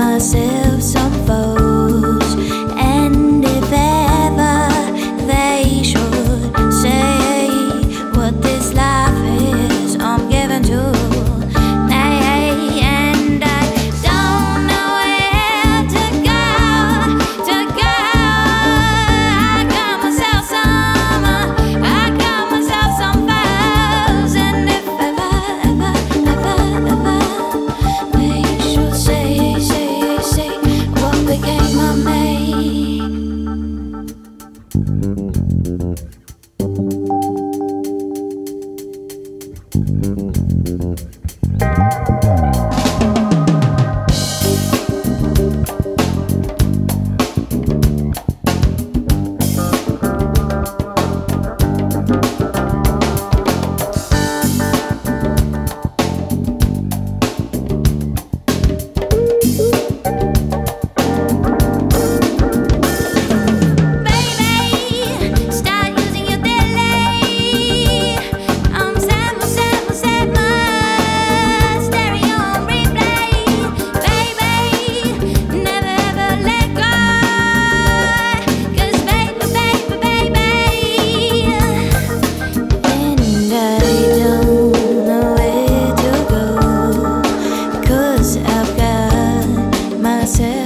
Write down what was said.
myself Mm-hmm. said